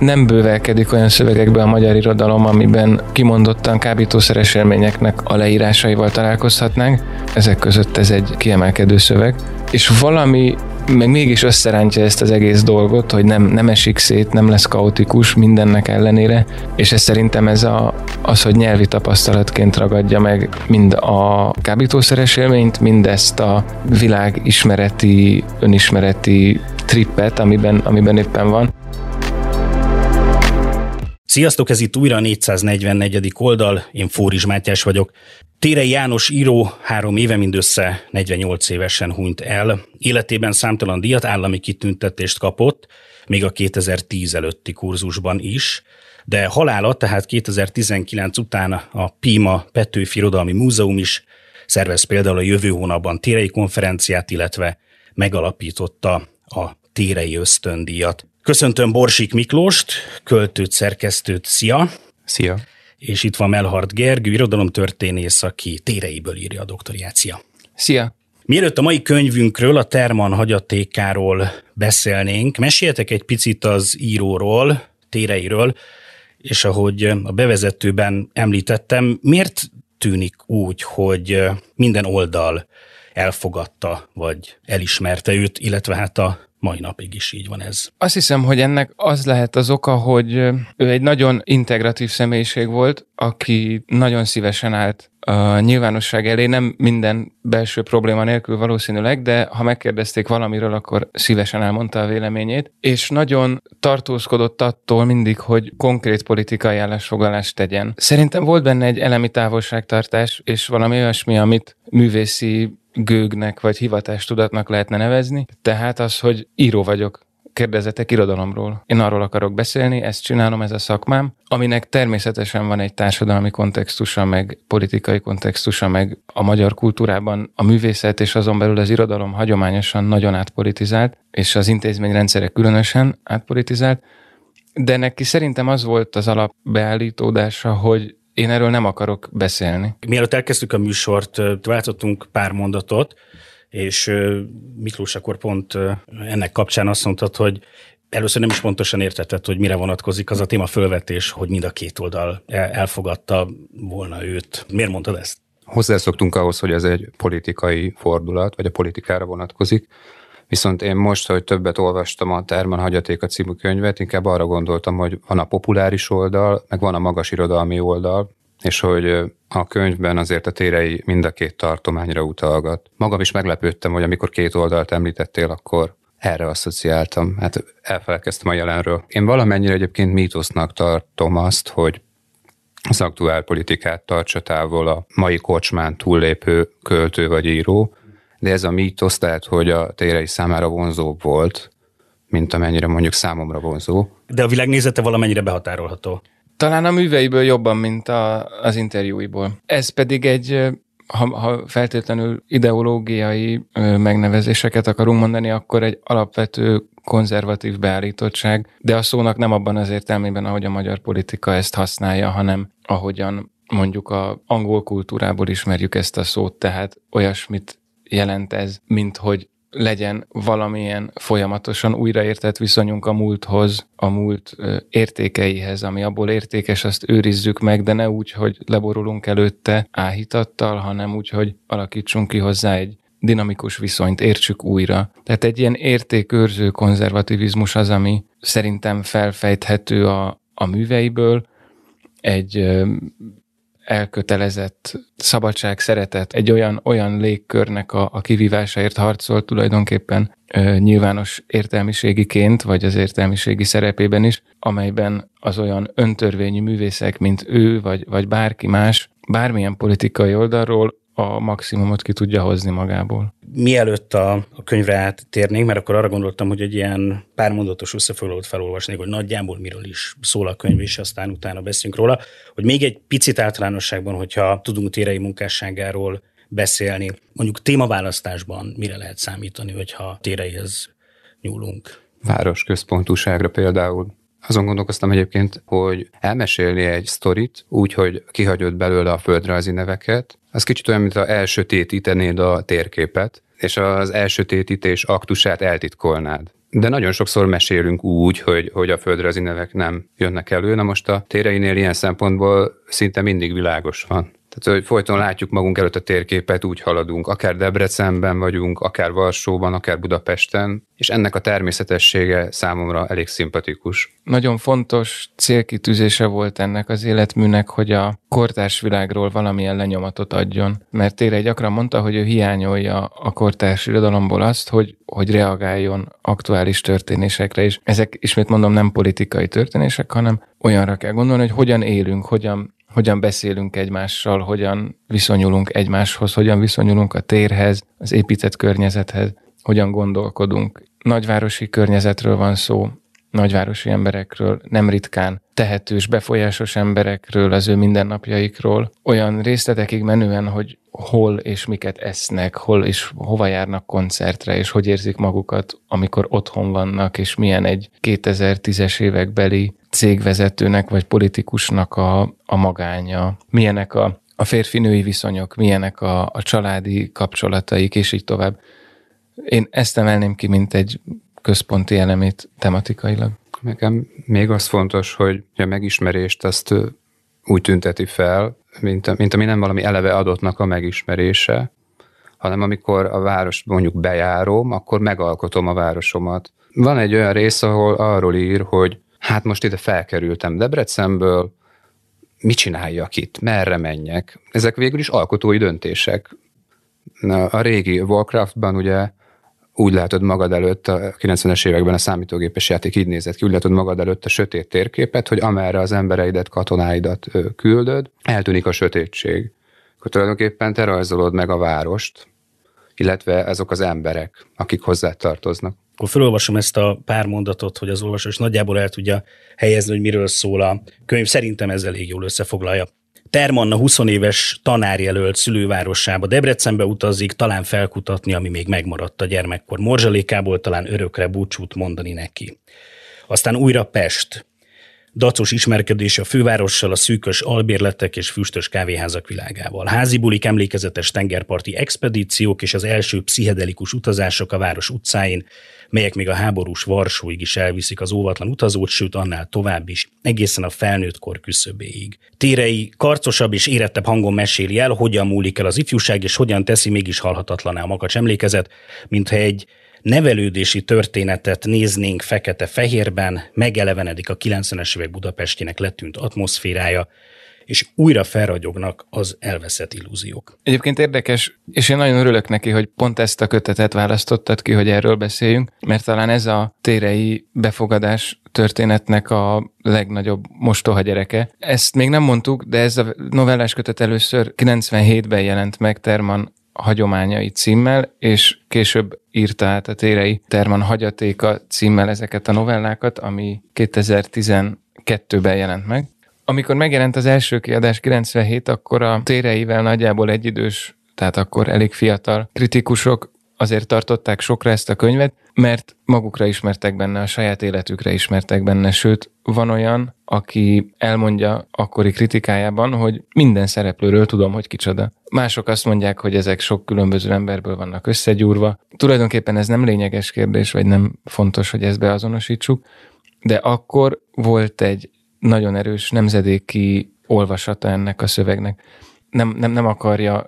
Nem bővelkedik olyan szövegekbe a magyar irodalom, amiben kimondottan kábítószeres élményeknek a leírásaival találkozhatnánk. Ezek között ez egy kiemelkedő szöveg. És valami meg mégis összerántja ezt az egész dolgot, hogy nem, nem esik szét, nem lesz kaotikus mindennek ellenére, és ez szerintem ez a, az, hogy nyelvi tapasztalatként ragadja meg mind a kábítószeres élményt, mind ezt a világismereti, önismereti trippet, amiben, amiben éppen van. Sziasztok, ez itt újra a 444. oldal, én Fóris Mátyás vagyok. Térei János író három éve mindössze 48 évesen hunyt el. Életében számtalan díjat, állami kitüntetést kapott, még a 2010 előtti kurzusban is, de halála, tehát 2019 után a Pima Petőfi Irodalmi Múzeum is szervez például a jövő hónapban térei konferenciát, illetve megalapította a térei ösztöndíjat. Köszöntöm Borsik Miklóst, költőt, szerkesztőt, szia! Szia! És itt van Melhard Gergő, irodalomtörténész, aki téreiből írja a doktoriát. Szia! Szia! Mielőtt a mai könyvünkről, a Terman hagyatékáról beszélnénk, meséltek egy picit az íróról, téreiről, és ahogy a bevezetőben említettem, miért tűnik úgy, hogy minden oldal elfogadta, vagy elismerte őt, illetve hát a mai napig is így van ez. Azt hiszem, hogy ennek az lehet az oka, hogy ő egy nagyon integratív személyiség volt, aki nagyon szívesen állt a nyilvánosság elé, nem minden belső probléma nélkül valószínűleg, de ha megkérdezték valamiről, akkor szívesen elmondta a véleményét, és nagyon tartózkodott attól mindig, hogy konkrét politikai állásfoglalást tegyen. Szerintem volt benne egy elemi távolságtartás, és valami olyasmi, amit művészi gőgnek vagy hivatástudatnak lehetne nevezni. Tehát az, hogy író vagyok, kérdezetek irodalomról. Én arról akarok beszélni, ezt csinálom, ez a szakmám, aminek természetesen van egy társadalmi kontextusa, meg politikai kontextusa, meg a magyar kultúrában a művészet és azon belül az irodalom hagyományosan nagyon átpolitizált, és az intézményrendszerek különösen átpolitizált, de neki szerintem az volt az alapbeállítódása, hogy én erről nem akarok beszélni. Mielőtt elkezdtük a műsort, váltottunk pár mondatot, és Miklós akkor pont ennek kapcsán azt mondtad, hogy először nem is pontosan értetett, hogy mire vonatkozik az a téma fölvetés, hogy mind a két oldal elfogadta volna őt. Miért mondtad ezt? Hozzászoktunk ahhoz, hogy ez egy politikai fordulat, vagy a politikára vonatkozik. Viszont én most, hogy többet olvastam a Terman Hagyatéka című könyvet, inkább arra gondoltam, hogy van a populáris oldal, meg van a magas irodalmi oldal, és hogy a könyvben azért a térei mind a két tartományra utalgat. Magam is meglepődtem, hogy amikor két oldalt említettél, akkor erre asszociáltam. Hát elfelelkeztem a jelenről. Én valamennyire egyébként mítosznak tartom azt, hogy az aktuál politikát tartsa távol a mai kocsmán túllépő költő vagy író, de ez a mítosz, tehát hogy a térei számára vonzóbb volt, mint amennyire mondjuk számomra vonzó. De a világnézete valamennyire behatárolható. Talán a műveiből jobban, mint a, az interjúiból. Ez pedig egy, ha, ha feltétlenül ideológiai ö, megnevezéseket akarunk mondani, akkor egy alapvető konzervatív beállítottság, de a szónak nem abban az értelmében, ahogy a magyar politika ezt használja, hanem ahogyan mondjuk a angol kultúrából ismerjük ezt a szót, tehát olyasmit jelent ez, mint hogy legyen valamilyen folyamatosan újraértett viszonyunk a múlthoz, a múlt értékeihez, ami abból értékes, azt őrizzük meg, de ne úgy, hogy leborulunk előtte áhítattal, hanem úgy, hogy alakítsunk ki hozzá egy dinamikus viszonyt, értsük újra. Tehát egy ilyen értékőrző konzervativizmus az, ami szerintem felfejthető a, a műveiből, egy elkötelezett szabadság, szeretet, egy olyan, olyan légkörnek a, a kivívásáért harcol tulajdonképpen ö, nyilvános értelmiségiként, vagy az értelmiségi szerepében is, amelyben az olyan öntörvényű művészek, mint ő, vagy, vagy bárki más, bármilyen politikai oldalról a maximumot ki tudja hozni magából. Mielőtt a, a könyvre áttérnénk, mert akkor arra gondoltam, hogy egy ilyen pármondatos összefoglalót felolvasnék, hogy nagyjából miről is szól a könyv, és aztán utána beszélünk róla, hogy még egy picit általánosságban, hogyha tudunk térei munkásságáról beszélni, mondjuk témaválasztásban mire lehet számítani, hogyha téreihez nyúlunk? Városközpontúságra például. Azon gondolkoztam egyébként, hogy elmesélni egy sztorit úgy, hogy kihagyod belőle a földrajzi neveket, az kicsit olyan, mint a elsötétítenéd a térképet, és az elsötétítés aktusát eltitkolnád. de nagyon sokszor mesélünk úgy, hogy, hogy a földrajzi nevek nem jönnek elő. Na most a téreinél ilyen szempontból szinte mindig világos van. Tehát, hogy folyton látjuk magunk előtt a térképet, úgy haladunk, akár Debrecenben vagyunk, akár Varsóban, akár Budapesten, és ennek a természetessége számomra elég szimpatikus. Nagyon fontos célkitűzése volt ennek az életműnek, hogy a kortárs világról valamilyen lenyomatot adjon. Mert Tére gyakran mondta, hogy ő hiányolja a kortárs irodalomból azt, hogy, hogy reagáljon aktuális történésekre, és ezek ismét mondom nem politikai történések, hanem olyanra kell gondolni, hogy hogyan élünk, hogyan hogyan beszélünk egymással, hogyan viszonyulunk egymáshoz, hogyan viszonyulunk a térhez, az épített környezethez, hogyan gondolkodunk. Nagyvárosi környezetről van szó, nagyvárosi emberekről, nem ritkán tehetős, befolyásos emberekről, az ő mindennapjaikról, olyan részletekig menően, hogy hol és miket esznek, hol és hova járnak koncertre, és hogy érzik magukat, amikor otthon vannak, és milyen egy 2010-es évekbeli cégvezetőnek vagy politikusnak a, a magánya, milyenek a, a férfi-női viszonyok, milyenek a, a családi kapcsolataik, és így tovább. Én ezt emelném ki, mint egy központi elemét tematikailag. Nekem még az fontos, hogy a megismerést azt úgy tünteti fel, mint, mint ami nem valami eleve adottnak a megismerése, hanem amikor a város mondjuk bejárom, akkor megalkotom a városomat. Van egy olyan rész, ahol arról ír, hogy hát most ide felkerültem Debrecenből, mit csináljak itt, merre menjek. Ezek végül is alkotói döntések. A régi Warcraftban ugye úgy látod magad előtt, a 90-es években a számítógépes játék így nézett ki, úgy látod magad előtt a sötét térképet, hogy amerre az embereidet, katonáidat küldöd, eltűnik a sötétség. Akkor tulajdonképpen te rajzolod meg a várost, illetve azok az emberek, akik hozzá tartoznak. Akkor felolvasom ezt a pár mondatot, hogy az olvasó is nagyjából el tudja helyezni, hogy miről szól a könyv. Szerintem ez elég jól összefoglalja. Termanna 20 éves tanárjelölt szülővárosába Debrecenbe utazik, talán felkutatni, ami még megmaradt a gyermekkor morzsalékából, talán örökre búcsút mondani neki. Aztán újra Pest, dacos ismerkedés a fővárossal, a szűkös albérletek és füstös kávéházak világával. Házi bulik, emlékezetes tengerparti expedíciók és az első pszichedelikus utazások a város utcáin, melyek még a háborús Varsóig is elviszik az óvatlan utazót, sőt annál tovább is, egészen a felnőtt kor küszöbéig. Térei karcosabb és érettebb hangon meséli el, hogyan múlik el az ifjúság, és hogyan teszi mégis halhatatlaná a makacs emlékezet, mintha egy nevelődési történetet néznénk fekete-fehérben, megelevenedik a 90-es évek Budapestjének letűnt atmoszférája, és újra felragyognak az elveszett illúziók. Egyébként érdekes, és én nagyon örülök neki, hogy pont ezt a kötetet választottad ki, hogy erről beszéljünk, mert talán ez a térei befogadás történetnek a legnagyobb mostoha gyereke. Ezt még nem mondtuk, de ez a novellás kötet először 97-ben jelent meg Terman hagyományai címmel, és később írta át a Térei Terman hagyatéka címmel ezeket a novellákat, ami 2012-ben jelent meg. Amikor megjelent az első kiadás 97, akkor a Téreivel nagyjából egyidős, tehát akkor elég fiatal kritikusok azért tartották sokra ezt a könyvet, mert magukra ismertek benne, a saját életükre ismertek benne, sőt, van olyan, aki elmondja akkori kritikájában, hogy minden szereplőről tudom, hogy kicsoda. Mások azt mondják, hogy ezek sok különböző emberből vannak összegyúrva. Tulajdonképpen ez nem lényeges kérdés, vagy nem fontos, hogy ezt beazonosítsuk, de akkor volt egy nagyon erős nemzedéki olvasata ennek a szövegnek. Nem, nem, nem akarja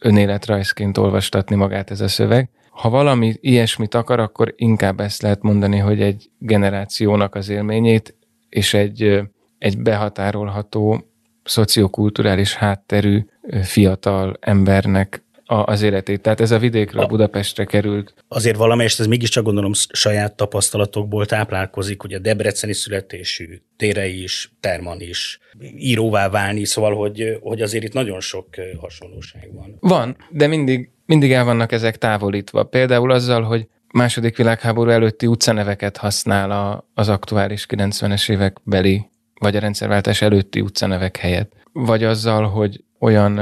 önéletrajzként olvastatni magát ez a szöveg. Ha valami ilyesmit akar, akkor inkább ezt lehet mondani, hogy egy generációnak az élményét és egy, egy behatárolható szociokulturális hátterű fiatal embernek a, az életét. Tehát ez a vidékről a, Budapestre került. Azért valamelyest ez mégiscsak gondolom saját tapasztalatokból táplálkozik, hogy a debreceni születésű, Térei is, Terman is, íróvá válni, szóval, hogy, hogy azért itt nagyon sok hasonlóság van. Van, de mindig, mindig el vannak ezek távolítva. Például azzal, hogy második világháború előtti utcaneveket használ a, az aktuális 90-es évek beli, vagy a rendszerváltás előtti utcanevek helyett. Vagy azzal, hogy olyan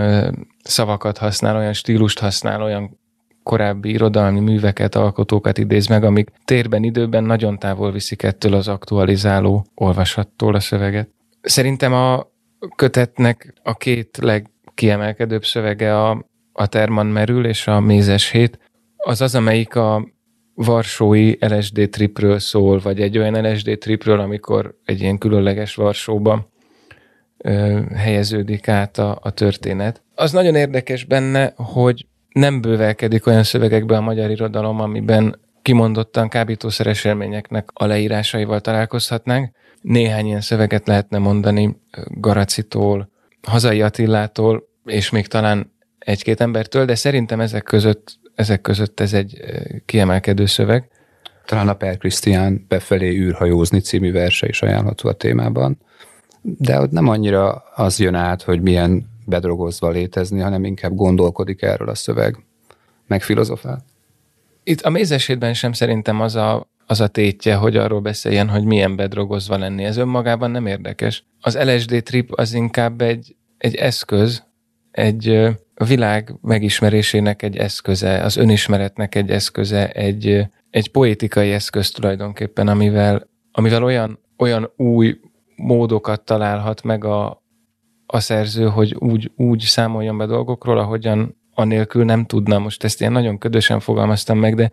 szavakat használ, olyan stílust használ, olyan korábbi irodalmi műveket, alkotókat idéz meg, amik térben, időben nagyon távol viszik ettől az aktualizáló olvasattól a szöveget. Szerintem a kötetnek a két legkiemelkedőbb szövege a, a Terman merül és a Mézes hét, az az, amelyik a varsói LSD tripről szól, vagy egy olyan LSD tripről, amikor egy ilyen különleges Varsóba helyeződik át a, a történet. Az nagyon érdekes benne, hogy nem bővelkedik olyan szövegekbe a magyar irodalom, amiben kimondottan kábítószeres élményeknek a leírásaival találkozhatnánk. Néhány ilyen szöveget lehetne mondani Garacitól, Hazai Attillától, és még talán egy-két embertől, de szerintem ezek között, ezek között ez egy kiemelkedő szöveg. Talán a Per Krisztián befelé űrhajózni című verse is ajánlható a témában, de ott nem annyira az jön át, hogy milyen bedrogozva létezni, hanem inkább gondolkodik erről a szöveg, meg filozofál. Itt a mézesétben sem szerintem az a, az a tétje, hogy arról beszéljen, hogy milyen bedrogozva lenni. Ez önmagában nem érdekes. Az LSD trip az inkább egy, egy eszköz, egy világ megismerésének egy eszköze, az önismeretnek egy eszköze, egy, egy poétikai eszköz tulajdonképpen, amivel, amivel olyan, olyan új módokat találhat meg a, a szerző, hogy úgy, úgy számoljon be dolgokról, ahogyan anélkül nem tudna. Most ezt ilyen nagyon ködösen fogalmaztam meg, de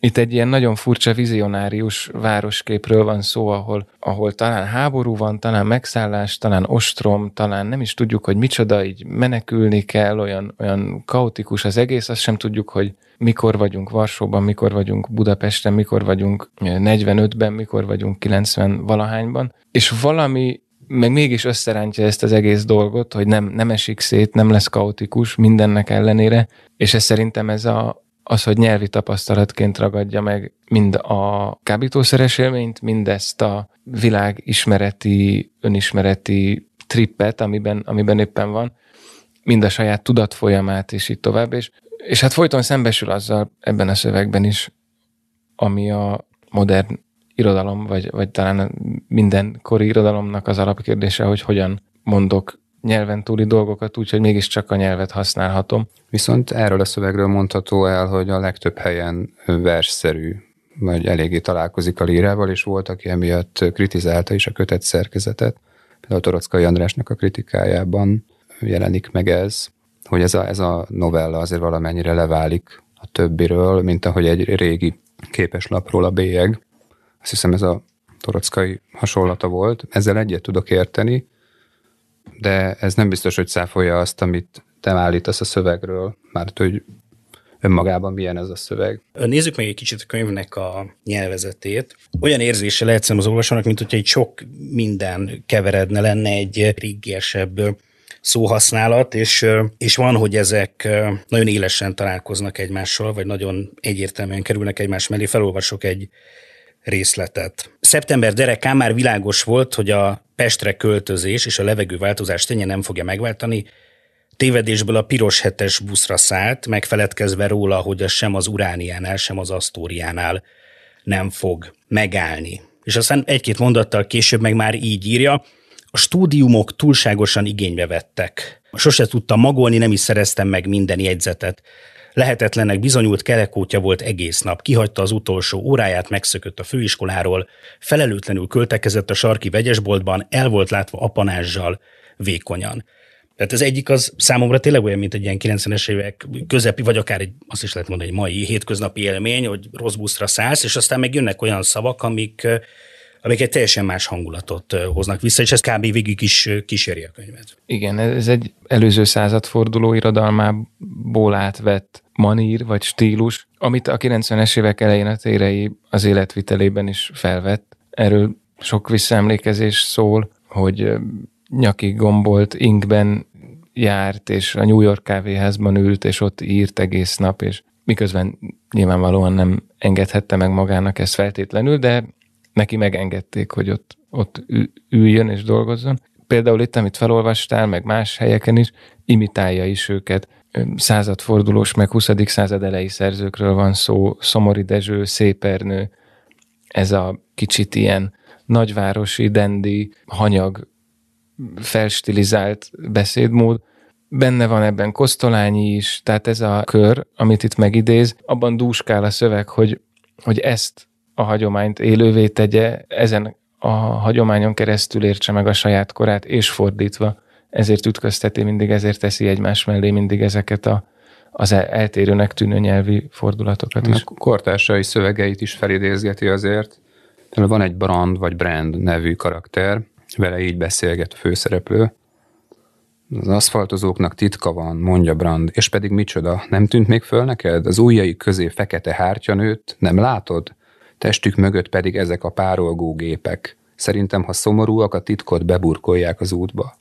itt egy ilyen nagyon furcsa vizionárius városképről van szó, ahol, ahol talán háború van, talán megszállás, talán ostrom, talán nem is tudjuk, hogy micsoda, így menekülni kell, olyan, olyan kaotikus az egész, azt sem tudjuk, hogy mikor vagyunk Varsóban, mikor vagyunk Budapesten, mikor vagyunk 45-ben, mikor vagyunk 90 valahányban, és valami meg mégis összerántja ezt az egész dolgot, hogy nem, nem esik szét, nem lesz kaotikus mindennek ellenére, és ez szerintem ez a, az, hogy nyelvi tapasztalatként ragadja meg mind a kábítószeres élményt, mind ezt a világismereti, önismereti trippet, amiben, amiben éppen van, mind a saját tudat folyamát, és így tovább. És, és hát folyton szembesül azzal ebben a szövegben is, ami a modern irodalom, vagy, vagy talán mindenkori irodalomnak az alapkérdése, hogy hogyan mondok nyelven túli dolgokat, úgyhogy mégiscsak a nyelvet használhatom. Viszont erről a szövegről mondható el, hogy a legtöbb helyen versszerű, vagy eléggé találkozik a lírával, és volt, aki emiatt kritizálta is a kötet szerkezetet. Például Torockai Andrásnak a kritikájában jelenik meg ez, hogy ez a, ez a novella azért valamennyire leválik a többiről, mint ahogy egy régi képeslapról a bélyeg. Azt hiszem ez a torockai hasonlata volt. Ezzel egyet tudok érteni, de ez nem biztos, hogy száfolja azt, amit te állítasz a szövegről, mert hogy önmagában milyen ez a szöveg. Nézzük meg egy kicsit a könyvnek a nyelvezetét. Olyan érzése lehet az olvasónak, mint hogyha egy sok minden keveredne, lenne egy réggiesebb szóhasználat, és, és van, hogy ezek nagyon élesen találkoznak egymással, vagy nagyon egyértelműen kerülnek egymás mellé. Felolvasok egy részletet. Szeptember derekán már világos volt, hogy a Pestre költözés és a levegőváltozás ténye nem fogja megváltani, tévedésből a piros hetes buszra szállt, megfeledkezve róla, hogy az sem az Urániánál, sem az Asztóriánál nem fog megállni. És aztán egy-két mondattal később meg már így írja, a stúdiumok túlságosan igénybe vettek. Sose tudtam magolni, nem is szereztem meg minden jegyzetet. Lehetetlennek bizonyult kerekótja volt egész nap, kihagyta az utolsó óráját, megszökött a főiskoláról, felelőtlenül költekezett a sarki vegyesboltban, el volt látva apanázsal, vékonyan. Tehát ez egyik az számomra tényleg olyan, mint egy ilyen 90-es évek közepi, vagy akár egy, azt is lehet mondani, egy mai hétköznapi élmény, hogy rossz buszra szállsz, és aztán meg jönnek olyan szavak, amik, amik egy teljesen más hangulatot hoznak vissza, és ez kb. végig is kíséri a könyvet. Igen, ez egy előző századforduló irodalmából átvett manír vagy stílus, amit a 90-es évek elején a térei az életvitelében is felvett. Erről sok visszaemlékezés szól, hogy nyaki gombolt inkben járt, és a New York kávéházban ült, és ott írt egész nap, és miközben nyilvánvalóan nem engedhette meg magának ezt feltétlenül, de neki megengedték, hogy ott, ott üljön és dolgozzon. Például itt, amit felolvastál, meg más helyeken is, imitálja is őket. Századfordulós, meg 20. század elejé szerzőkről van szó, Szomori Dezső, Szépernő, ez a kicsit ilyen nagyvárosi, dendi, hanyag, felstilizált beszédmód. Benne van ebben Kosztolányi is, tehát ez a kör, amit itt megidéz, abban dúskál a szöveg, hogy, hogy ezt a hagyományt élővé tegye, ezen a hagyományon keresztül értse meg a saját korát, és fordítva. Ezért ütközteti mindig, ezért teszi egymás mellé mindig ezeket a, az eltérőnek tűnő nyelvi fordulatokat is. A kortársai szövegeit is felidézgeti azért. Van egy Brand vagy Brand nevű karakter, vele így beszélget a főszereplő. Az aszfaltozóknak titka van, mondja Brand, és pedig micsoda, nem tűnt még föl neked? Az ujjai közé fekete hártya nőtt, nem látod? Testük mögött pedig ezek a párolgó gépek. Szerintem, ha szomorúak, a titkot beburkolják az útba.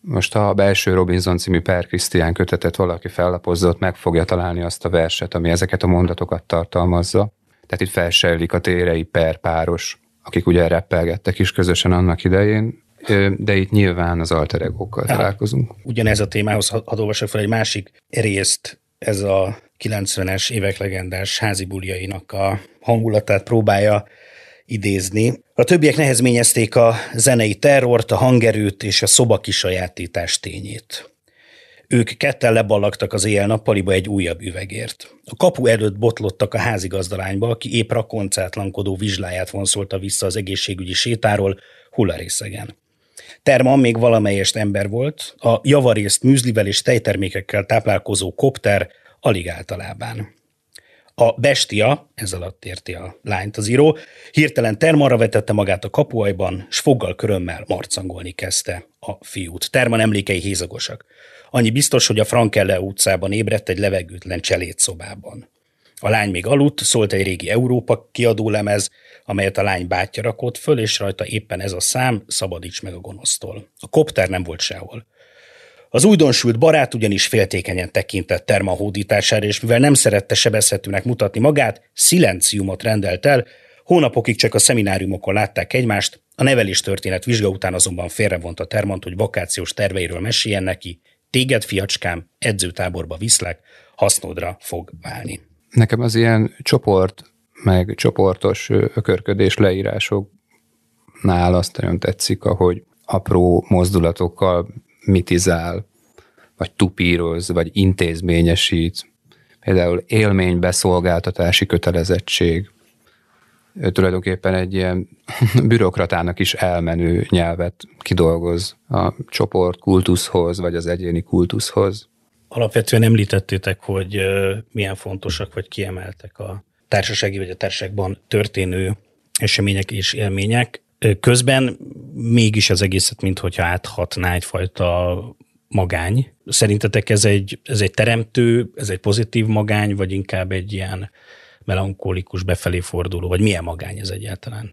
Most ha a belső Robinson című Per Krisztián kötetet valaki fellapozza, meg fogja találni azt a verset, ami ezeket a mondatokat tartalmazza. Tehát itt felsejlik a térei per páros, akik ugye reppelgettek is közösen annak idején, de itt nyilván az alter egókkal találkozunk. Ugyanez a témához hadd olvasok fel egy másik részt, ez a 90-es évek legendás házi buljainak a hangulatát próbálja idézni. A többiek nehezményezték a zenei terrort, a hangerőt és a szobakisajátítás tényét. Ők ketten leballagtak az éjjel-nappaliba egy újabb üvegért. A kapu előtt botlottak a házigazdalányba, aki épp rakoncátlankodó vizsláját vonszolta vissza az egészségügyi sétáról hullarészegen. Terman még valamelyest ember volt, a javarészt műzlivel és tejtermékekkel táplálkozó kopter alig általában. A bestia, ez alatt érti a lányt az író, hirtelen termarra vetette magát a kapuajban, s foggal körömmel marcangolni kezdte a fiút. Terman emlékei hézagosak. Annyi biztos, hogy a Frankelle utcában ébredt egy levegőtlen cselédszobában. A lány még aludt, szólt egy régi Európa kiadólemez, amelyet a lány bátyja rakott föl, és rajta éppen ez a szám, szabadíts meg a gonosztól. A kopter nem volt sehol. Az újdonsült barát ugyanis féltékenyen tekintett Terma hódítására, és mivel nem szerette sebezhetőnek mutatni magát, szilenciumot rendelt el, hónapokig csak a szemináriumokon látták egymást, a nevelés történet vizsga után azonban félrevont a Termant, hogy vakációs terveiről meséljen neki, téged, fiacskám, edzőtáborba viszlek, hasznodra fog válni. Nekem az ilyen csoport, meg csoportos ökörködés leírásoknál azt nagyon tetszik, ahogy apró mozdulatokkal mitizál, vagy tupíroz, vagy intézményesít. Például élménybeszolgáltatási kötelezettség. Ő tulajdonképpen egy ilyen bürokratának is elmenő nyelvet kidolgoz a csoport kultuszhoz, vagy az egyéni kultuszhoz. Alapvetően említettétek, hogy milyen fontosak vagy kiemeltek a társasági vagy a társaságban történő események és élmények. Közben mégis az egészet, mintha áthatná egyfajta magány. Szerintetek ez egy, ez egy teremtő, ez egy pozitív magány, vagy inkább egy ilyen melankolikus befelé forduló, vagy milyen magány ez egyáltalán?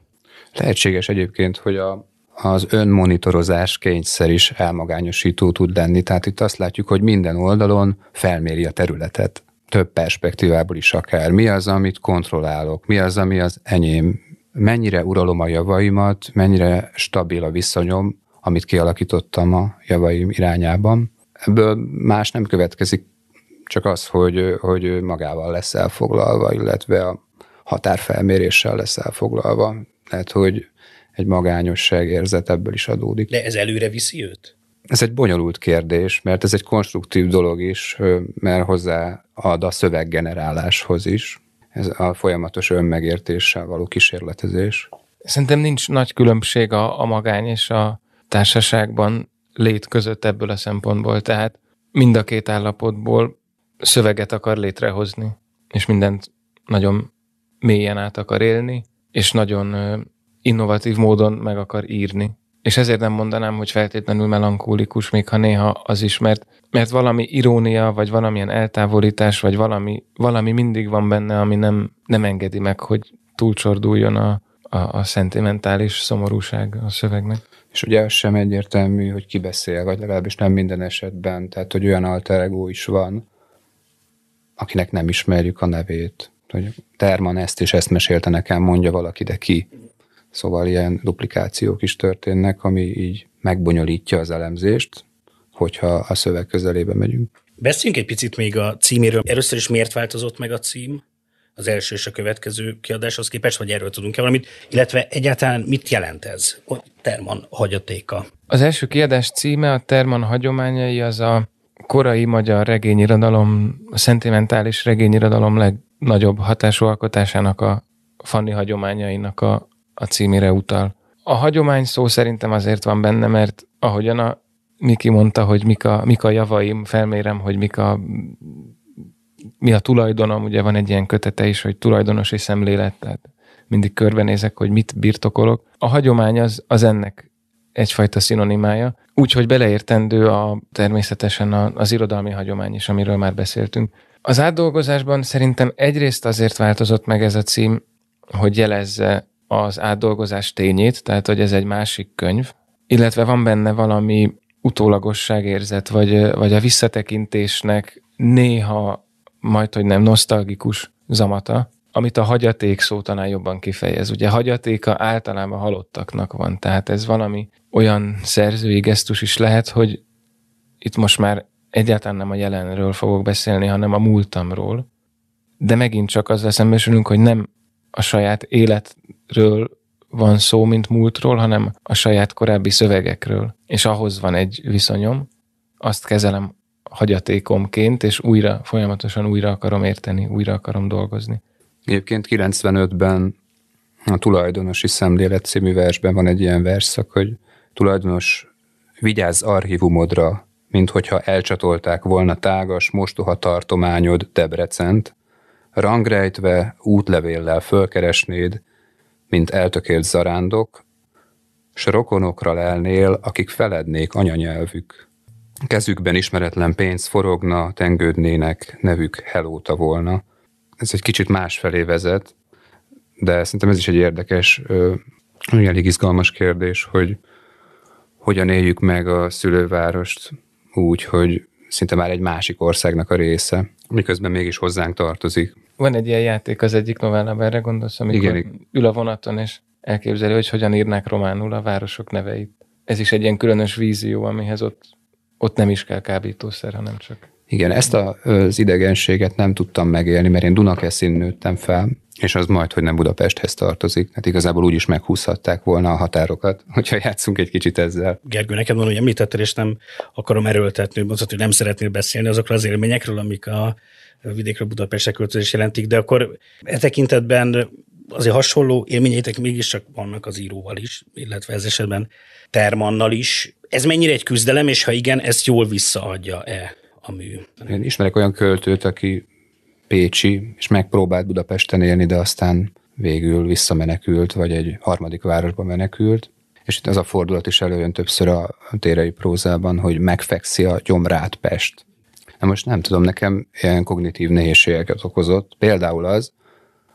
Lehetséges egyébként, hogy a, az önmonitorozás kényszer is elmagányosító tud lenni. Tehát itt azt látjuk, hogy minden oldalon felméri a területet. Több perspektívából is akár. Mi az, amit kontrollálok? Mi az, ami az enyém? Mennyire uralom a javaimat, mennyire stabil a viszonyom, amit kialakítottam a javaim irányában. Ebből más nem következik, csak az, hogy, hogy magával lesz elfoglalva, illetve a határfelméréssel lesz elfoglalva. Lehet, hogy egy magányosság érzet ebből is adódik. De ez előre viszi őt? Ez egy bonyolult kérdés, mert ez egy konstruktív dolog is, mert hozzá ad a szöveggeneráláshoz is ez a folyamatos önmegértéssel való kísérletezés. Szerintem nincs nagy különbség a, a magány és a társaságban lét között ebből a szempontból, tehát mind a két állapotból szöveget akar létrehozni, és mindent nagyon mélyen át akar élni, és nagyon innovatív módon meg akar írni. És ezért nem mondanám, hogy feltétlenül melankólikus, még ha néha az is, mert, mert valami irónia, vagy valamilyen eltávolítás, vagy valami, valami mindig van benne, ami nem, nem engedi meg, hogy túlcsorduljon a, a, a szentimentális szomorúság a szövegnek. És ugye sem egyértelmű, hogy ki beszél, vagy legalábbis nem minden esetben. Tehát, hogy olyan alter ego is van, akinek nem ismerjük a nevét. Hogy Terman ezt és ezt mesélte nekem, mondja valaki, de ki. Szóval ilyen duplikációk is történnek, ami így megbonyolítja az elemzést, hogyha a szöveg közelébe megyünk. Beszéljünk egy picit még a címéről. Először is miért változott meg a cím? Az első és a következő kiadáshoz képest, vagy erről tudunk-e valamit, illetve egyáltalán mit jelent ez? A Terman hagyatéka. Az első kiadás címe, a Terman hagyományai, az a korai magyar regényirodalom, a szentimentális regényirodalom legnagyobb hatású alkotásának a Fanni hagyományainak a, a címére utal. A hagyomány szó szerintem azért van benne, mert ahogyan a Miki mondta, hogy mik a, mik a javaim, felmérem, hogy mik a, mi a tulajdonom, ugye van egy ilyen kötete is, hogy tulajdonosi szemlélet, tehát mindig körbenézek, hogy mit birtokolok. A hagyomány az, az ennek egyfajta szinonimája, úgyhogy beleértendő a, természetesen a, az irodalmi hagyomány is, amiről már beszéltünk. Az átdolgozásban szerintem egyrészt azért változott meg ez a cím, hogy jelezze az átdolgozás tényét, tehát hogy ez egy másik könyv, illetve van benne valami utólagosságérzet, vagy, vagy a visszatekintésnek néha majd, hogy nem nosztalgikus zamata, amit a hagyaték szó talán jobban kifejez. Ugye hagyatéka általában halottaknak van, tehát ez valami olyan szerzői gesztus is lehet, hogy itt most már egyáltalán nem a jelenről fogok beszélni, hanem a múltamról, de megint csak azzal szembesülünk, hogy nem a saját életről van szó, mint múltról, hanem a saját korábbi szövegekről. És ahhoz van egy viszonyom, azt kezelem hagyatékomként, és újra, folyamatosan újra akarom érteni, újra akarom dolgozni. Egyébként 95-ben a tulajdonosi szemlélet című versben van egy ilyen verszak, hogy tulajdonos vigyázz archívumodra, mint hogyha elcsatolták volna tágas mostoha tartományod Debrecent, rangrejtve útlevéllel fölkeresnéd, mint eltökélt zarándok, s rokonokra lelnél, akik felednék anyanyelvük. Kezükben ismeretlen pénz forogna, tengődnének, nevük helóta volna. Ez egy kicsit másfelé vezet, de szerintem ez is egy érdekes, elég izgalmas kérdés, hogy hogyan éljük meg a szülővárost úgy, hogy szinte már egy másik országnak a része, miközben mégis hozzánk tartozik. Van egy ilyen játék az egyik novellában, erre gondolsz, amikor Igen. ül a vonaton, és elképzeli, hogy hogyan írnák románul a városok neveit. Ez is egy ilyen különös vízió, amihez ott, ott nem is kell kábítószer, hanem csak... Igen, ezt a, az idegenséget nem tudtam megélni, mert én Dunakeszin nőttem fel, és az majd, hogy nem Budapesthez tartozik. Hát igazából úgy is meghúzhatták volna a határokat, hogyha játszunk egy kicsit ezzel. Gergő, neked van, hogy említetted, és nem akarom erőltetni, mondhatod, hogy nem szeretnél beszélni azokról az élményekről, amik a vidékről Budapestre költözés jelentik, de akkor e tekintetben azért hasonló élményeitek mégiscsak vannak az íróval is, illetve ez esetben Termannal is. Ez mennyire egy küzdelem, és ha igen, ezt jól visszaadja-e a mű? Én ismerek olyan költőt, aki Pécsi, és megpróbált Budapesten élni, de aztán végül visszamenekült, vagy egy harmadik városba menekült. És itt az a fordulat is előjön többször a térei prózában, hogy megfekszi a gyomrát Pest. Na most nem tudom, nekem ilyen kognitív nehézségeket okozott. Például az,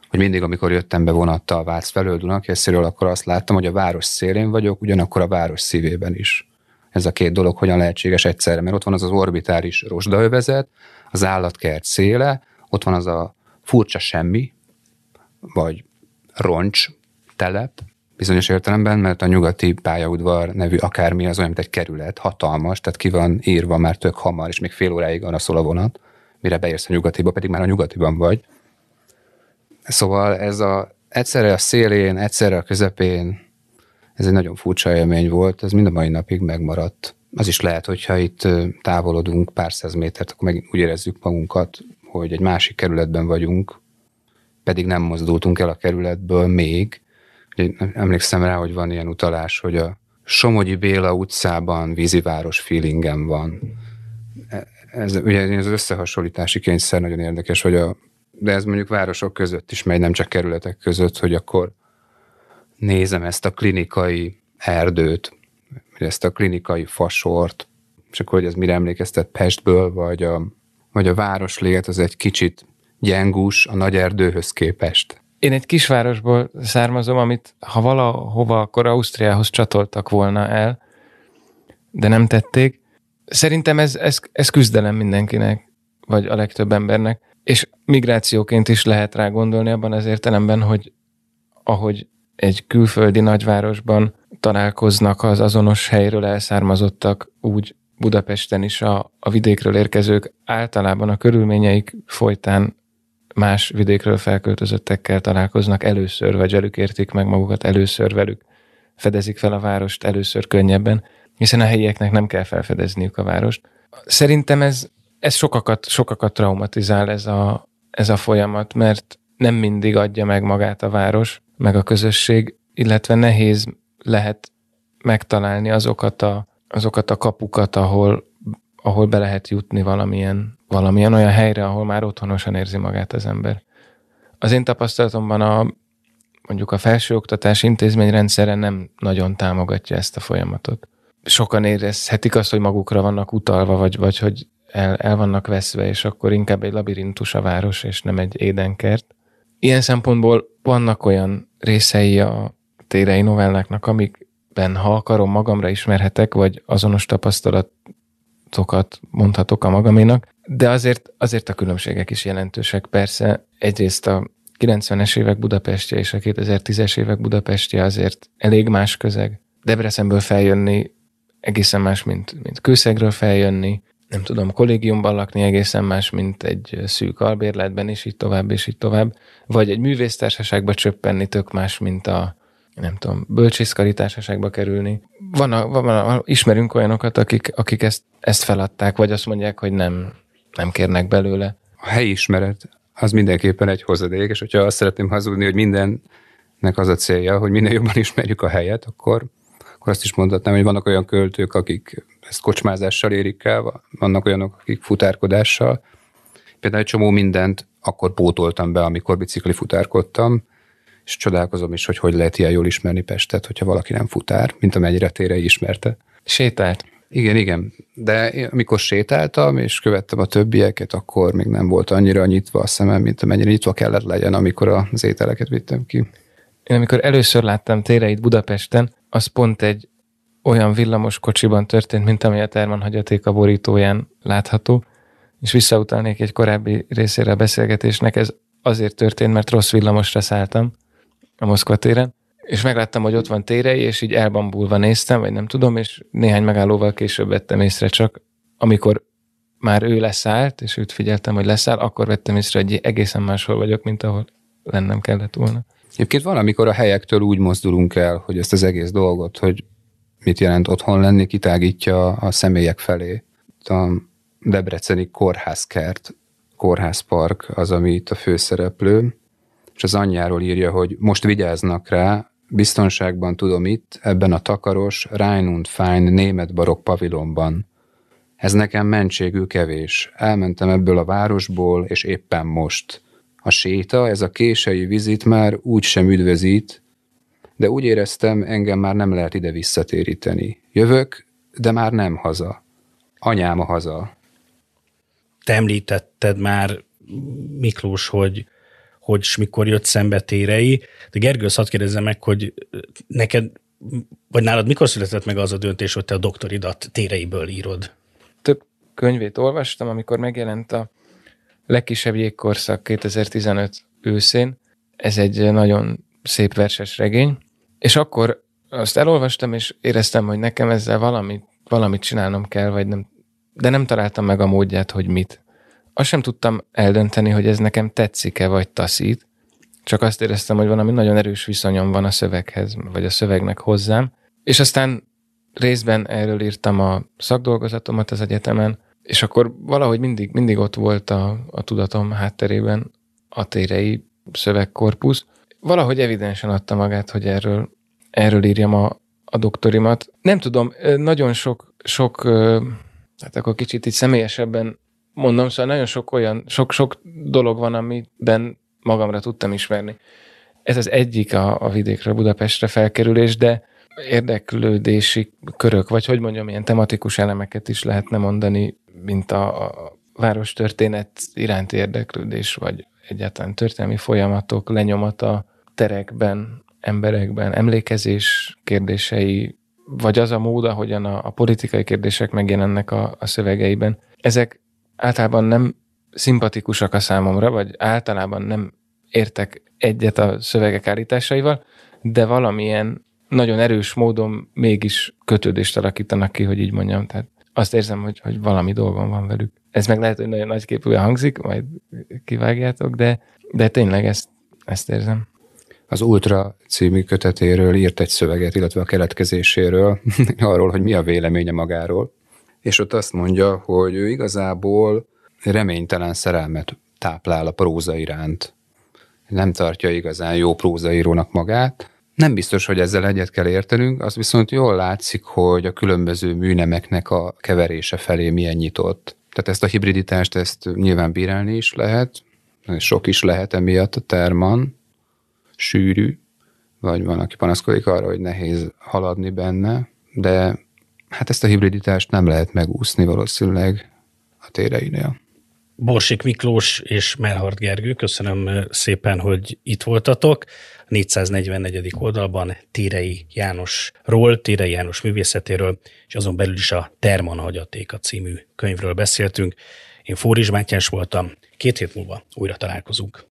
hogy mindig, amikor jöttem be vonattal Vác felől Dunakesziről, akkor azt láttam, hogy a város szélén vagyok, ugyanakkor a város szívében is. Ez a két dolog hogyan lehetséges egyszerre, mert ott van az az orbitális rozsdaövezet, az állatkert széle, ott van az a furcsa semmi, vagy roncs telep, bizonyos értelemben, mert a nyugati pályaudvar nevű akármi az olyan, mint egy kerület, hatalmas, tehát ki van írva már tök hamar, és még fél óráig van a szól a vonat, mire beérsz a nyugatiba, pedig már a nyugatiban vagy. Szóval ez a, egyszerre a szélén, egyszerre a közepén, ez egy nagyon furcsa élmény volt, ez mind a mai napig megmaradt. Az is lehet, hogyha itt távolodunk pár száz métert, akkor meg úgy érezzük magunkat, hogy egy másik kerületben vagyunk, pedig nem mozdultunk el a kerületből még. Emlékszem rá, hogy van ilyen utalás, hogy a Somogyi Béla utcában víziváros feelingem van. Ez, ugye az összehasonlítási kényszer nagyon érdekes, hogy a, de ez mondjuk városok között is megy, nem csak kerületek között, hogy akkor nézem ezt a klinikai erdőt, vagy ezt a klinikai fasort, és akkor, hogy ez mire emlékeztet Pestből, vagy a vagy a városléget az egy kicsit gyengus a nagy erdőhöz képest? Én egy kisvárosból származom, amit ha valahova, akkor Ausztriához csatoltak volna el, de nem tették. Szerintem ez, ez, ez küzdelem mindenkinek, vagy a legtöbb embernek, és migrációként is lehet rá gondolni abban az értelemben, hogy ahogy egy külföldi nagyvárosban találkoznak az azonos helyről elszármazottak, úgy Budapesten is a, a vidékről érkezők. Általában a körülményeik folytán más vidékről felköltözöttekkel találkoznak. Először, vagy velük értik meg magukat először velük, fedezik fel a várost először könnyebben, hiszen a helyieknek nem kell felfedezniük a várost. Szerintem ez, ez sokakat, sokakat traumatizál ez a, ez a folyamat, mert nem mindig adja meg magát a város, meg a közösség, illetve nehéz lehet megtalálni azokat a azokat a kapukat, ahol, ahol be lehet jutni valamilyen, valamilyen olyan helyre, ahol már otthonosan érzi magát az ember. Az én tapasztalatomban a, mondjuk a felsőoktatás intézményrendszere nem nagyon támogatja ezt a folyamatot. Sokan érezhetik azt, hogy magukra vannak utalva, vagy, vagy hogy el, el vannak veszve, és akkor inkább egy labirintus a város, és nem egy édenkert. Ilyen szempontból vannak olyan részei a térei novelláknak, amikben, ha akarom, magamra ismerhetek, vagy azonos tapasztalatokat mondhatok a magaménak, de azért, azért a különbségek is jelentősek. Persze egyrészt a 90-es évek Budapestje és a 2010-es évek Budapestje azért elég más közeg. Debrecenből feljönni egészen más, mint, mint Kőszegről feljönni, nem tudom, kollégiumban lakni egészen más, mint egy szűk albérletben, és így tovább, és így tovább. Vagy egy művésztársaságba csöppenni tök más, mint a, nem tudom, bölcsészkari társaságba kerülni. Van, a, van a, ismerünk olyanokat, akik, akik ezt, ezt feladták, vagy azt mondják, hogy nem, nem kérnek belőle. A helyismeret az mindenképpen egy hozadék, és hogyha azt szeretném hazudni, hogy mindennek az a célja, hogy minél jobban ismerjük a helyet, akkor, akkor azt is mondhatnám, hogy vannak olyan költők, akik ezt kocsmázással érik el, vannak olyanok, akik futárkodással. Például egy csomó mindent akkor pótoltam be, amikor bicikli futárkodtam, és csodálkozom is, hogy hogy lehet ilyen jól ismerni Pestet, hogyha valaki nem futár, mint amennyire tére ismerte. Sétált. Igen, igen. De amikor sétáltam, és követtem a többieket, akkor még nem volt annyira nyitva a szemem, mint amennyire nyitva kellett legyen, amikor az ételeket vittem ki. Én amikor először láttam téreit Budapesten, az pont egy olyan villamos kocsiban történt, mint ami a Terman hagyatéka borítóján látható, és visszautalnék egy korábbi részére a beszélgetésnek, ez azért történt, mert rossz villamosra szálltam a Moszkva téren, és megláttam, hogy ott van térei, és így elbambulva néztem, vagy nem tudom, és néhány megállóval később vettem észre csak, amikor már ő leszállt, és őt figyeltem, hogy leszáll, akkor vettem észre, hogy egészen máshol vagyok, mint ahol lennem kellett volna. Egyébként van, amikor a helyektől úgy mozdulunk el, hogy ezt az egész dolgot, hogy mit jelent otthon lenni, kitágítja a személyek felé. A Debreceni kórházkert, kórházpark az, ami itt a főszereplő, és az anyjáról írja, hogy most vigyáznak rá, biztonságban tudom itt, ebben a takaros, Rheinund Fein német barok pavilonban. Ez nekem mentségű kevés. Elmentem ebből a városból, és éppen most. A séta, ez a kései vizit már úgy sem üdvözít, de úgy éreztem, engem már nem lehet ide visszatéríteni. Jövök, de már nem haza. Anyám a haza. Te említetted már, Miklós, hogy hogy és mikor jött szembe térei, de Gergő, azt kérdezzem meg, hogy neked, vagy nálad mikor született meg az a döntés, hogy te a doktoridat téreiből írod? Több könyvét olvastam, amikor megjelent a legkisebb jégkorszak 2015 őszén. Ez egy nagyon szép verses regény, és akkor azt elolvastam, és éreztem, hogy nekem ezzel valamit, valamit csinálnom kell, vagy nem, de nem találtam meg a módját, hogy mit. Azt sem tudtam eldönteni, hogy ez nekem tetszik-e, vagy taszít. Csak azt éreztem, hogy valami nagyon erős viszonyom van a szöveghez, vagy a szövegnek hozzám. És aztán részben erről írtam a szakdolgozatomat az egyetemen, és akkor valahogy mindig, mindig ott volt a, a tudatom hátterében a térei szövegkorpusz, valahogy evidensen adta magát, hogy erről, erről írjam a, a doktorimat. Nem tudom, nagyon sok, sok, hát akkor kicsit így személyesebben mondom, szóval nagyon sok olyan, sok-sok dolog van, amiben magamra tudtam ismerni. Ez az egyik a, a vidékre, Budapestre felkerülés, de érdeklődési körök, vagy hogy mondjam, ilyen tematikus elemeket is lehetne mondani, mint a, a város történet iránti érdeklődés, vagy egyáltalán történelmi folyamatok lenyomata, terekben, emberekben, emlékezés kérdései, vagy az a mód, ahogyan a, a politikai kérdések megjelennek a, a szövegeiben. Ezek általában nem szimpatikusak a számomra, vagy általában nem értek egyet a szövegek állításaival, de valamilyen nagyon erős módon mégis kötődést alakítanak ki, hogy így mondjam. Tehát azt érzem, hogy, hogy valami dolgom van velük. Ez meg lehet, hogy nagyon nagyképűen hangzik, majd kivágjátok, de, de tényleg ezt, ezt érzem az Ultra című kötetéről írt egy szöveget, illetve a keletkezéséről, arról, hogy mi a véleménye magáról. És ott azt mondja, hogy ő igazából reménytelen szerelmet táplál a próza iránt. Nem tartja igazán jó prózaírónak magát. Nem biztos, hogy ezzel egyet kell értenünk, az viszont jól látszik, hogy a különböző műnemeknek a keverése felé milyen nyitott. Tehát ezt a hibriditást, ezt nyilván bírálni is lehet, sok is lehet emiatt a terman, sűrű, vagy van, aki panaszkodik arra, hogy nehéz haladni benne, de hát ezt a hibriditást nem lehet megúszni valószínűleg a téreinél. Borsik Miklós és Melhard Gergő, köszönöm szépen, hogy itt voltatok. 444. oldalban Térei Jánosról, Térei János művészetéről, és azon belül is a Terman Hagyatéka című könyvről beszéltünk. Én Fóris Mátyás voltam, két hét múlva újra találkozunk.